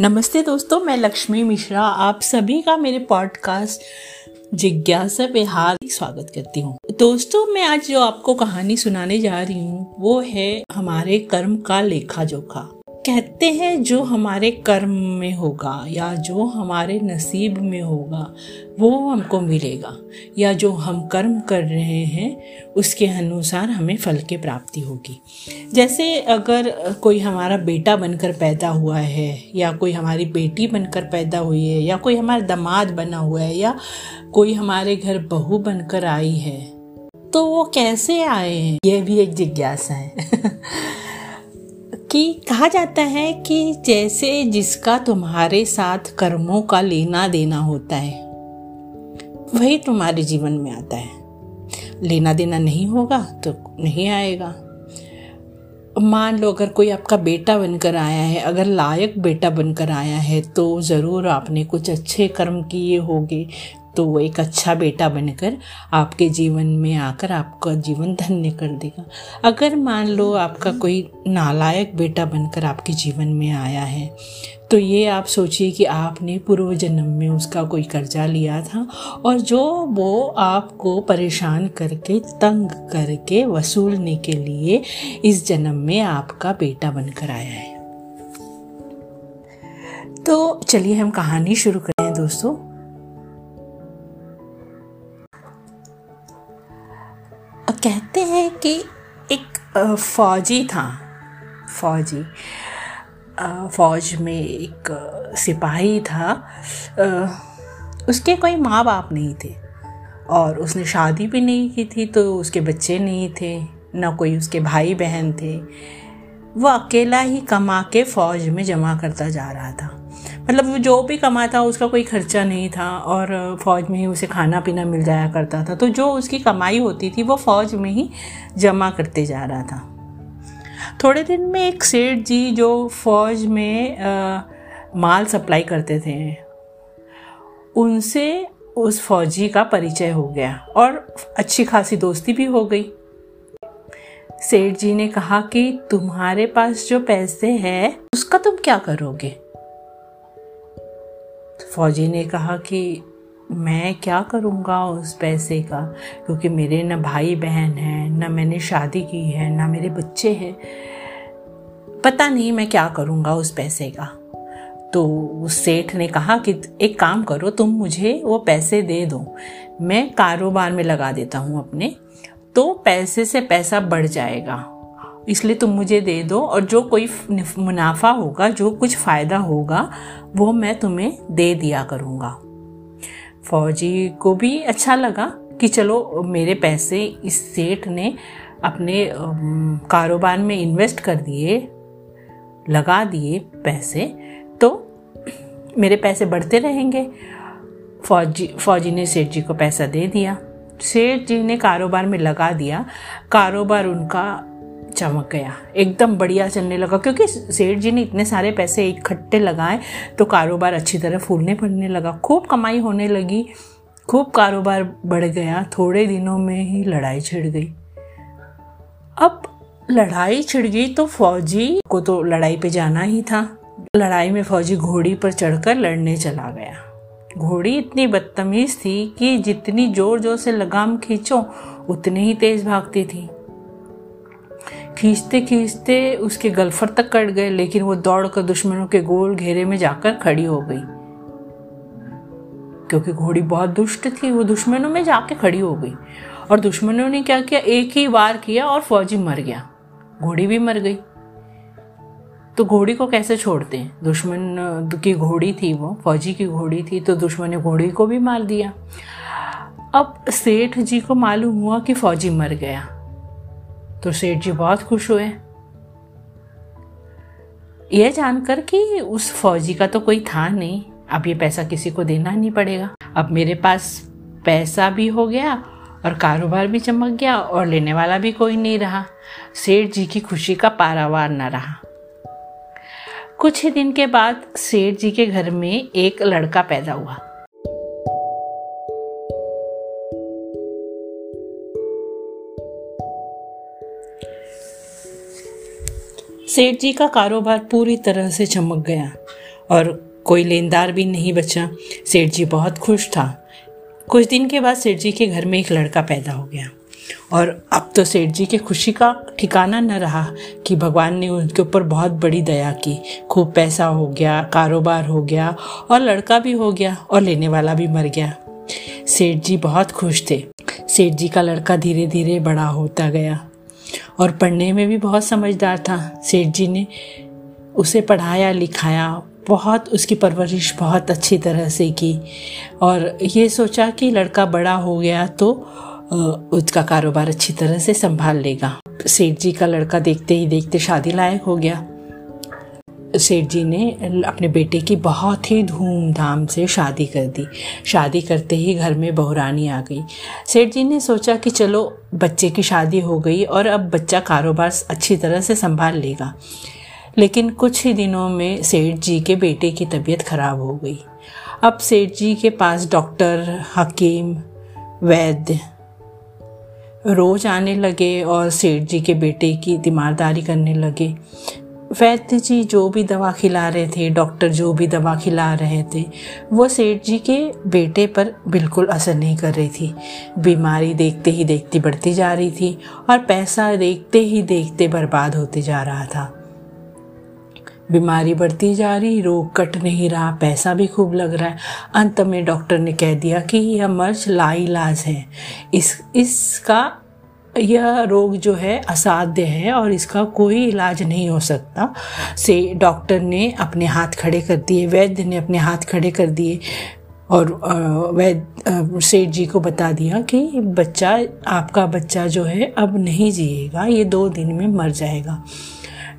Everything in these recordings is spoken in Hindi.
नमस्ते दोस्तों, मैं लक्ष्मी मिश्रा, आप सभी का मेरे पॉडकास्ट जिज्ञासा पे हार्दिक स्वागत करती हूँ। दोस्तों, मैं आज जो आपको कहानी सुनाने जा रही हूँ, वो है हमारे कर्म का लेखा जोखा। कहते हैं जो हमारे कर्म में होगा या जो हमारे नसीब में होगा, वो हमको मिलेगा। या जो हम कर्म कर रहे हैं, उसके अनुसार हमें फल की प्राप्ति होगी। जैसे अगर कोई हमारा बेटा बनकर पैदा हुआ है, या कोई हमारी बेटी बनकर पैदा हुई है, या कोई हमारा दामाद बना हुआ है, या कोई हमारे घर बहू बनकर आई है तो वो कैसे आए हैं? ये भी एक जिज्ञासा है। कि कहा जाता है कि जैसे जिसका तुम्हारे साथ कर्मों का लेना देना होता है, वही तुम्हारे जीवन में आता है। लेना देना नहीं होगा तो नहीं आएगा। मान लो अगर कोई आपका बेटा बनकर आया है, अगर लायक बेटा बनकर आया है तो ज़रूर आपने कुछ अच्छे कर्म किए होंगे तो वो एक अच्छा बेटा बनकर आपके जीवन में आकर आपका जीवन धन्य कर देगा। अगर मान लो आपका कोई नालायक बेटा बनकर आपके जीवन में आया है तो ये आप सोचिए कि आपने पूर्व जन्म में उसका कोई कर्जा लिया था और जो वो आपको परेशान करके, तंग करके वसूलने के लिए इस जन्म में आपका बेटा बनकर आया है। तो चलिए हम कहानी शुरू करें दोस्तों। कहते हैं कि एक फौजी था। फौजी। फौज में एक सिपाही था। उसके कोई माँ बाप नहीं थे। और उसने शादी भी नहीं की थी तो उसके बच्चे नहीं थे, ना कोई उसके भाई बहन थे। वो अकेला ही कमा के फौज में जमा करता जा रहा था। मतलब जो भी कमाता उसका कोई खर्चा नहीं था और फ़ौज में ही उसे खाना पीना मिल जाया करता था। तो जो उसकी कमाई होती थी वो फ़ौज में ही जमा करते जा रहा था। थोड़े दिन में एक सेठ जी जो फौज में आ, माल सप्लाई करते थे उनसे उस फौजी का परिचय हो गया और अच्छी खासी दोस्ती भी हो गई। सेठ जी ने कहा कि तुम्हारे पास जो पैसे हैं उसका तुम क्या करोगे? फौजी ने कहा कि मैं क्या करूँगा उस पैसे का? क्योंकि मेरे न भाई बहन हैं, न मैंने शादी की है, न मेरे बच्चे हैं। पता नहीं मैं क्या करूँगा उस पैसे का। तो उस सेठ ने कहा कि एक काम करो, तुम मुझे वो पैसे दे दो। मैं कारोबार में लगा देता हूँ अपने। तो पैसे से पैसा बढ़ जाएगा। इसलिए तुम मुझे दे दो और जो कोई मुनाफा होगा, जो कुछ फ़ायदा होगा, वो मैं तुम्हें दे दिया करूँगा। फौजी को भी अच्छा लगा कि चलो, मेरे पैसे इस सेठ ने अपने कारोबार में इन्वेस्ट कर दिए, लगा दिए पैसे तो मेरे पैसे बढ़ते रहेंगे। फौजी फौजी ने सेठ जी को पैसा दे दिया। सेठ जी ने कारोबार में लगा दिया। कारोबार उनका चमक गया। एकदम बढ़िया चलने लगा, क्योंकि सेठ जी ने इतने सारे पैसे इकट्ठे लगाए तो कारोबार अच्छी तरह फूलने पड़ने लगा। खूब कमाई होने लगी, खूब कारोबार बढ़ गया, थोड़े दिनों में ही लड़ाई छिड़ गई। अब लड़ाई छिड़ गई तो फौजी को तो लड़ाई पे जाना ही था। लड़ाई में फौजी घोड़ी पर चढ़कर लड़ने चला गया। घोड़ी इतनी बदतमीज थी कि जितनी ज़ोर ज़ोर से लगाम खींचो, उतनी ही तेज भागती थी। खींचते खींचते उसके गल्फर तक कट गए, लेकिन वो दौड़कर दुश्मनों के गोल घेरे में जाकर खड़ी हो गई। क्योंकि घोड़ी बहुत दुष्ट थी, वो दुश्मनों में जाके खड़ी हो गई। और दुश्मनों ने क्या किया? एक ही वार किया और फौजी मर गया। घोड़ी भी मर गई। तो घोड़ी को कैसे छोड़ते हैं? दुश्मन की घोड़ी थी वो, फौजी की घोड़ी थी तो दुश्मन ने घोड़ी को भी मार दिया। अब सेठ जी को मालूम हुआ कि फौजी मर गया। तो सेठ जी बहुत खुश हुए। यह जानकर कि उस फौजी का तो कोई था नहीं। अब ये पैसा किसी को देना नहीं पड़ेगा। अब मेरे पास पैसा भी हो गया और कारोबार भी चमक गया और लेने वाला भी कोई नहीं रहा। सेठ जी की खुशी का पारावार न रहा। कुछ ही दिन के बाद सेठ जी के घर में एक लड़का पैदा हुआ। सेठ जी का कारोबार पूरी तरह से चमक गया और कोई लेनदार भी नहीं बचा। सेठ जी बहुत खुश था। कुछ दिन के बाद सेठ जी के घर में एक लड़का पैदा हो गया। और अब तो सेठ जी के खुशी का ठिकाना न रहा कि भगवान ने उनके ऊपर बहुत बड़ी दया की। खूब पैसा हो गया, कारोबार हो गया और लड़का भी हो गया और लेने वाला भी मर गया। सेठ जी बहुत खुश थे। सेठ जी का लड़का धीरे धीरे बड़ा होता गया। और पढ़ने में भी बहुत समझदार था। सेठ जी ने उसे पढ़ाया, लिखाया, बहुत उसकी परवरिश बहुत अच्छी तरह से की और ये सोचा कि लड़का बड़ा हो गया तो उसका कारोबार अच्छी तरह से संभाल लेगा। सेठ जी का लड़का देखते ही देखते शादी लायक हो गया। सेठ जी ने अपने बेटे की बहुत ही धूमधाम से शादी कर दी। शादी करते ही घर में बहुरानी आ गई। सेठ जी ने सोचा कि चलो, बच्चे की शादी हो गई और अब बच्चा कारोबार अच्छी तरह से संभाल लेगा। लेकिन कुछ ही दिनों में सेठ जी के बेटे की तबीयत खराब हो गई। अब सेठ जी के पास डॉक्टर, हकीम, वैद्य रोज आने लगे और सेठ जी के बेटे की तीमारदारी करने लगे। वैद्य जी जो भी दवा खिला रहे थे, डॉक्टर जो भी दवा खिला रहे थे, वो सेठ जी के बेटे पर बिल्कुल असर नहीं कर रही थी। बीमारी देखते ही देखते बढ़ती जा रही थी और पैसा देखते ही देखते बर्बाद होते जा रहा था। बीमारी बढ़ती जा रही, रोग कट नहीं रहा, पैसा भी खूब लग रहा है। अंत में डॉक्टर ने कह दिया कि यह मर्ज लाइलाज है। इस, इसका यह रोग जो है असाध्य है और इसका कोई इलाज नहीं हो सकता। से डॉक्टर ने अपने हाथ खड़े कर दिए, वैद्य ने अपने हाथ खड़े कर दिए और वैद्य सेठ जी को बता दिया कि बच्चा, आपका बच्चा जो है अब नहीं जिएगा, ये दो दिन में मर जाएगा।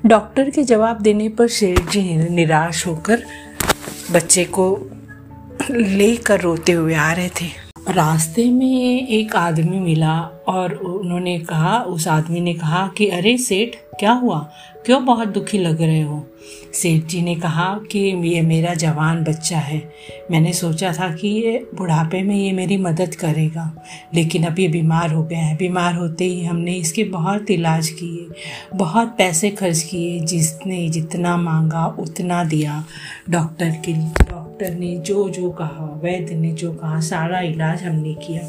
डॉक्टर के जवाब देने पर सेठ जी निराश होकर बच्चे को लेकर रोते हुए आ रहे थे। रास्ते में एक आदमी मिला और उन्होंने कहा, उस आदमी ने कहा कि, अरे सेठ, क्या हुआ? क्यों बहुत दुखी लग रहे हो? सेठ जी ने कहा कि, ये मेरा जवान बच्चा है। मैंने सोचा था कि ये बुढ़ापे में ये मेरी मदद करेगा, लेकिन अब ये बीमार हो गया है। बीमार होते ही हमने इसके बहुत इलाज किए, बहुत पैसे खर्च किए, जिसने जितना मांगा उतना दिया डॉक्टर के लिए। डॉक्टर ने जो जो कहा, वैद्य ने जो कहा, सारा इलाज हमने किया।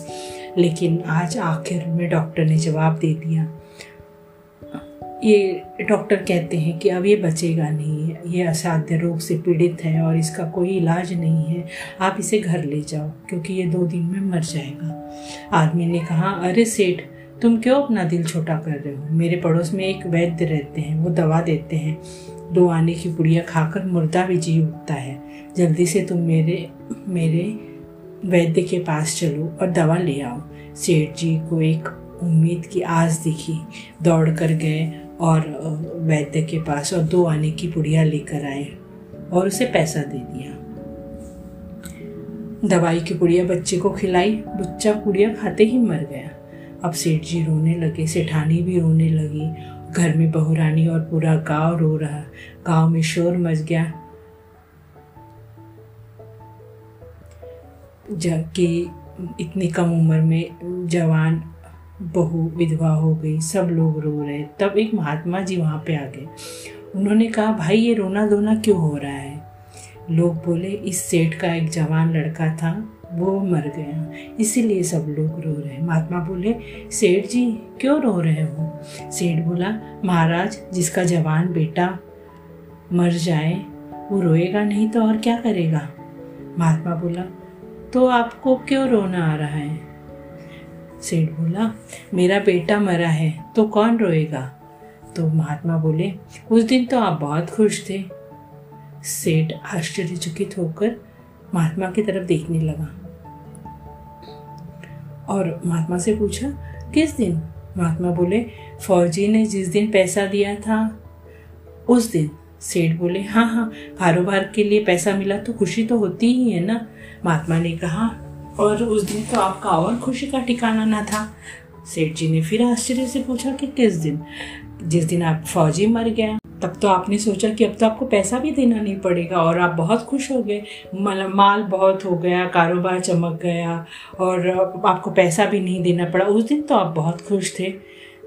लेकिन आज आखिर में डॉक्टर ने जवाब दे दिया। ये डॉक्टर कहते हैं कि अब ये बचेगा नहीं, ये असाध्य रोग से पीड़ित है और इसका कोई इलाज नहीं है। आप इसे घर ले जाओ, क्योंकि ये दो दिन में मर जाएगा। आदमी ने कहा, अरे सेठ, तुम क्यों अपना दिल छोटा कर रहे हो? मेरे पड़ोस में एक वैद्य रहते हैं, वो दवा देते हैं। दो आने की पुड़िया खाकर मुर्दा भी जी उठता है। जल्दी से तुम मेरे मेरे वैद्य के पास चलो और दवा ले आओ। सेठ जी को एक उम्मीद की आस दिखी। दौड़ कर गए और वैद्य के पास और दो आने की पुड़िया लेकर आए और उसे पैसा दे दिया। दवाई की पुड़िया बच्चे को खिलाई। बच्चा पुड़िया खाते ही मर गया। अब सेठ जी रोने लगे। सेठानी भी रोने लगी घर में बहुरानी और पूरा गाँव रो रहा। गाँव में शोर मच गया। जबकि इतनी कम उम्र में जवान, बहु, विधवा हो गई, सब लोग रो रहे। तब एक महात्मा जी वहाँ पे आ गए। उन्होंने कहा, भाई, ये रोना धोना क्यों हो रहा है? लोग बोले, इस सेठ का एक जवान लड़का था। वो मर गया इसीलिए सब लोग रो रहे महात्मा बोले, सेठ जी, क्यों रो रहे हो? सेठ बोला, महाराज, जिसका जवान बेटा मर जाए, वो रोएगा नहीं तो और क्या करेगा? महात्मा बोला तो आपको क्यों रोना आ रहा है? सेठ बोला, मेरा बेटा मरा है तो कौन रोएगा? तो महात्मा बोले, उस दिन तो आप बहुत खुश थे। सेठ आश्चर्यचकित होकर महात्मा की तरफ़ देखने लगा। और महात्मा से पूछा, किस दिन? महात्मा बोले, फौजी ने जिस दिन पैसा दिया था, उस दिन। सेठ बोले हाँ हाँ कारोबार के लिए पैसा मिला तो खुशी तो होती ही है ना? महात्मा ने कहा, और उस दिन तो आपका और खुशी का ठिकाना ना था। सेठ जी ने फिर आश्चर्य से पूछा कि किस दिन? जिस दिन आप फौजी मर गया तब तो आपने सोचा कि अब तो आपको पैसा भी देना नहीं पड़ेगा और आप बहुत खुश हो गए। माल बहुत हो गया, कारोबार चमक गया और आपको पैसा भी नहीं देना पड़ा। उस दिन तो आप बहुत खुश थे।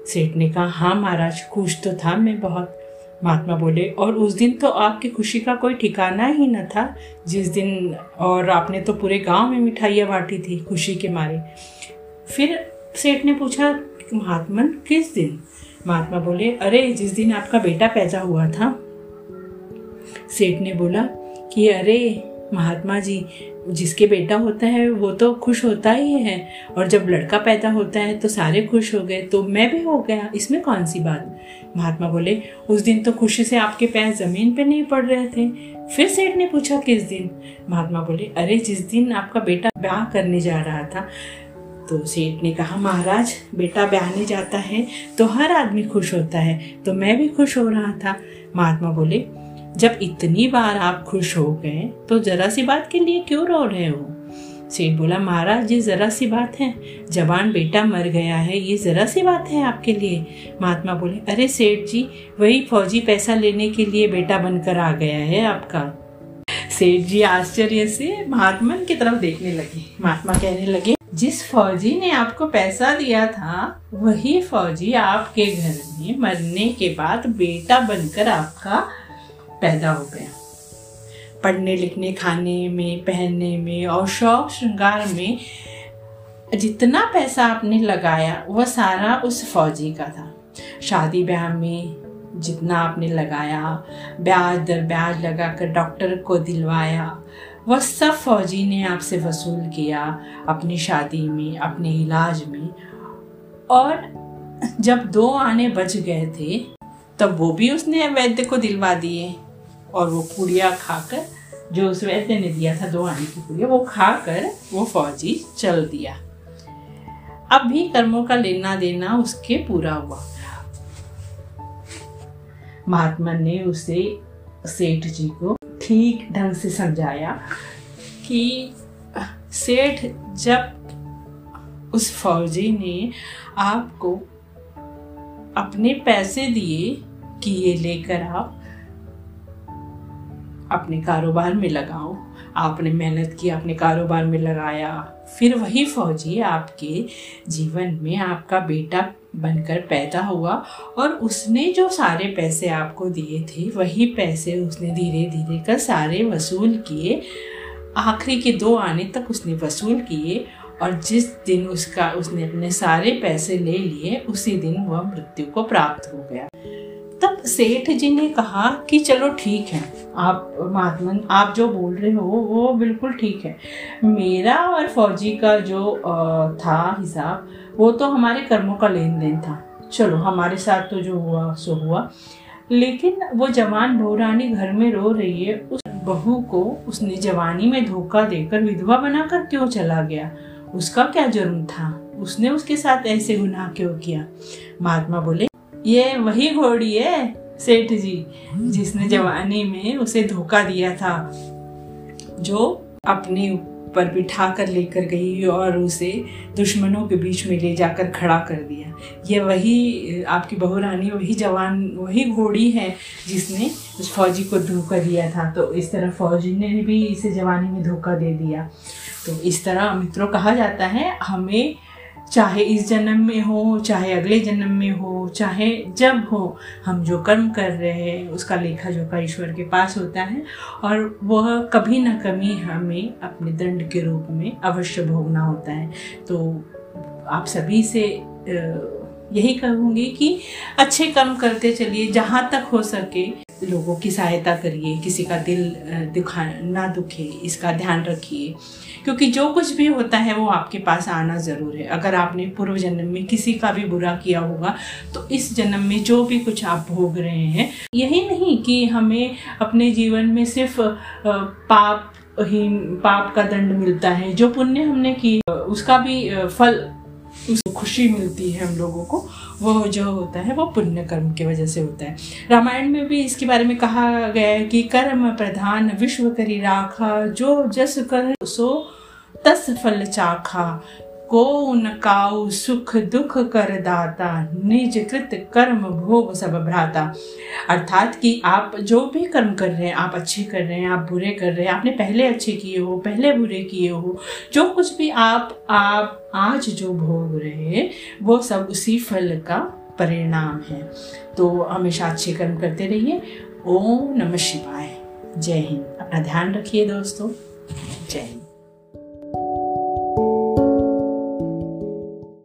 सेठ ने कहा हाँ महाराज, खुश तो था मैं बहुत, महात्मा बोले। और उस दिन तो आपकी खुशी का कोई ठिकाना ही न था। जिस दिन, और आपने तो पूरे गाँव में मिठाइयाँ बांटी थी खुशी के मारे। फिर सेठ ने पूछा, महात्मन, किस दिन? महात्मा बोले, अरे, जिस दिन आपका बेटा पैदा हुआ था। सेठ ने बोला कि, अरे, महात्मा जी, जिसके बेटा होता है, वो तो खुश होता ही है। और जब लड़का पैदा होता है तो सारे खुश हो गए तो मैं भी हो गया। इसमें कौन सी बात? महात्मा बोले, उस दिन तो खुशी से आपके पैर ज़मीन पे नहीं पड़ रहे थे। फिर सेठ ने पूछा, किस दिन? महात्मा बोले, अरे, जिस दिन आपका बेटा ब्याह करने जा रहा था तो सेठ ने कहा, महाराज, बेटा ब्याहने जाता है तो हर आदमी खुश होता है तो मैं भी खुश हो रहा था। महात्मा बोले, जब इतनी बार आप खुश हो गए तो जरा सी बात के लिए क्यों रो रहे हो? सेठ बोला, महाराज, ये जरा सी बात है, जवान बेटा मर गया है, ये जरा सी बात है आपके लिए? महात्मा बोले, अरे सेठ जी, वही फौजी पैसा लेने के लिए बेटा बनकर आ गया है आपका। सेठ जी आश्चर्य से महात्मा की तरफ़ देखने लगे। महात्मा कहने लगे जिस फौजी ने आपको पैसा दिया था, वही फौजी आपके घर में मरने के बाद बेटा बनकर आपका पैदा हो गया। पढ़ने, लिखने, खाने में, पहनने में और शौक श्रृंगार में जितना पैसा आपने लगाया, वह सारा उस फौजी का था। शादी ब्याह में जितना आपने लगाया, ब्याज दर ब्याज लगाकर डॉक्टर को दिलवाया वह सब फौजी ने आपसे वसूल किया अपनी शादी में, अपने इलाज में। और जब दो आने बच गए थे, तब वो भी उसने वैद्य को दिलवा दिए। और वो पुड़िया खाकर, जो उस वैद्य ने दिया था दो आने की पुड़िया, वो खाकर वो फौजी चल दिया। अब भी कर्मों का लेना देना उसके पूरा हुआ। महात्मा ने उसे सेठ जी को ठीक ढंग से समझाया कि सेठ, जब उस फौजी ने आपको अपने पैसे दिए कि ये लेकर आप अपने कारोबार में लगाओ। आपने मेहनत की अपने कारोबार में लगाया। फिर वही फौजी आपके जीवन में आपका बेटा बनकर पैदा हुआ और उसने जो सारे पैसे आपको दिए थे, वही पैसे उसने धीरे धीरे कर सारे वसूल किए। आखिरी के दो आने तक उसने वसूल किए और जिस दिन उसका, उसने अपने सारे पैसे ले लिए, उसी दिन वह मृत्यु को प्राप्त हो गया। तब सेठ जी ने कहा कि चलो ठीक है। आप महात्मन आप जो बोल रहे हो, वो बिल्कुल ठीक है। मेरा और फौजी का जो था हिसाब, वो तो हमारे कर्मों का लेन देन था। चलो, हमारे साथ तो जो हुआ, सो हुआ। लेकिन वो जवान भोरानी घर में रो रही है। उस बहू को उसने जवानी में धोखा देकर विधवा बनाकर क्यों चला गया? उसका क्या जुर्म था? उसने उसके साथ ऐसे गुनाह क्यों किया? महात्मा बोले ये वही घोड़ी है सेठ जी जिसने जवानी में उसे धोखा दिया था जो अपने ऊपर बिठा कर लेकर गई और उसे दुश्मनों के बीच में ले जाकर खड़ा कर दिया। ये वही आपकी बहू रानी वही जवान वही घोड़ी है जिसने उस फौजी को धोखा दिया था। तो इस तरह फौजी ने भी इसे जवानी में धोखा दे दिया। तो इस तरह मित्रों कहा जाता है हमें चाहे इस जन्म में हो, चाहे अगले जन्म में हो, चाहे जब हो, हम जो कर्म कर रहे हैं, उसका लेखा जोखा ईश्वर के पास होता है और वह कभी ना कभी हमें अपने दंड के रूप में अवश्य भोगना होता है। तो आप सभी से यही कहूँगी कि अच्छे कर्म करते चलिए जहाँ तक हो सके। लोगों की सहायता करिए, किसी का दिल दुखा, ना दुखे, इसका ध्यान रखिए। क्योंकि जो कुछ भी होता है वो आपके पास आना ज़रूर है। अगर आपने पूर्व जन्म में किसी का भी बुरा किया होगा तो इस जन्म में जो भी कुछ आप भोग रहे हैं, यही नहीं कि हमें अपने जीवन में सिर्फ़ पाप ही पाप का दंड मिलता है। जो पुण्य हमने की उसका भी फल, उसको खुशी मिलती है हम लोगों को। वो जो होता है, वो पुण्य कर्म की वजह से होता है। रामायण में भी इसके बारे में कहा गया है कि कर्म प्रधान विश्व करी राखा, जो जस कर सो तस फल चाखा। को नकाऊ सुख दुख कर दाता? निज कृत कर्म भोग सब भ्राता। अर्थात कि आप जो भी कर्म कर रहे हैं, आप अच्छे कर रहे हैं, आप बुरे कर रहे हैं, आपने पहले अच्छे किए हो, पहले बुरे किए हो, जो कुछ भी आप आप आज जो भोग रहे हैं, वो सब उसी फल का परिणाम है। तो हमेशा अच्छे कर्म करते रहिए। ओम नमः शिवाय। जय हिंद। अपना ध्यान रखिए दोस्तों। जय हिंद।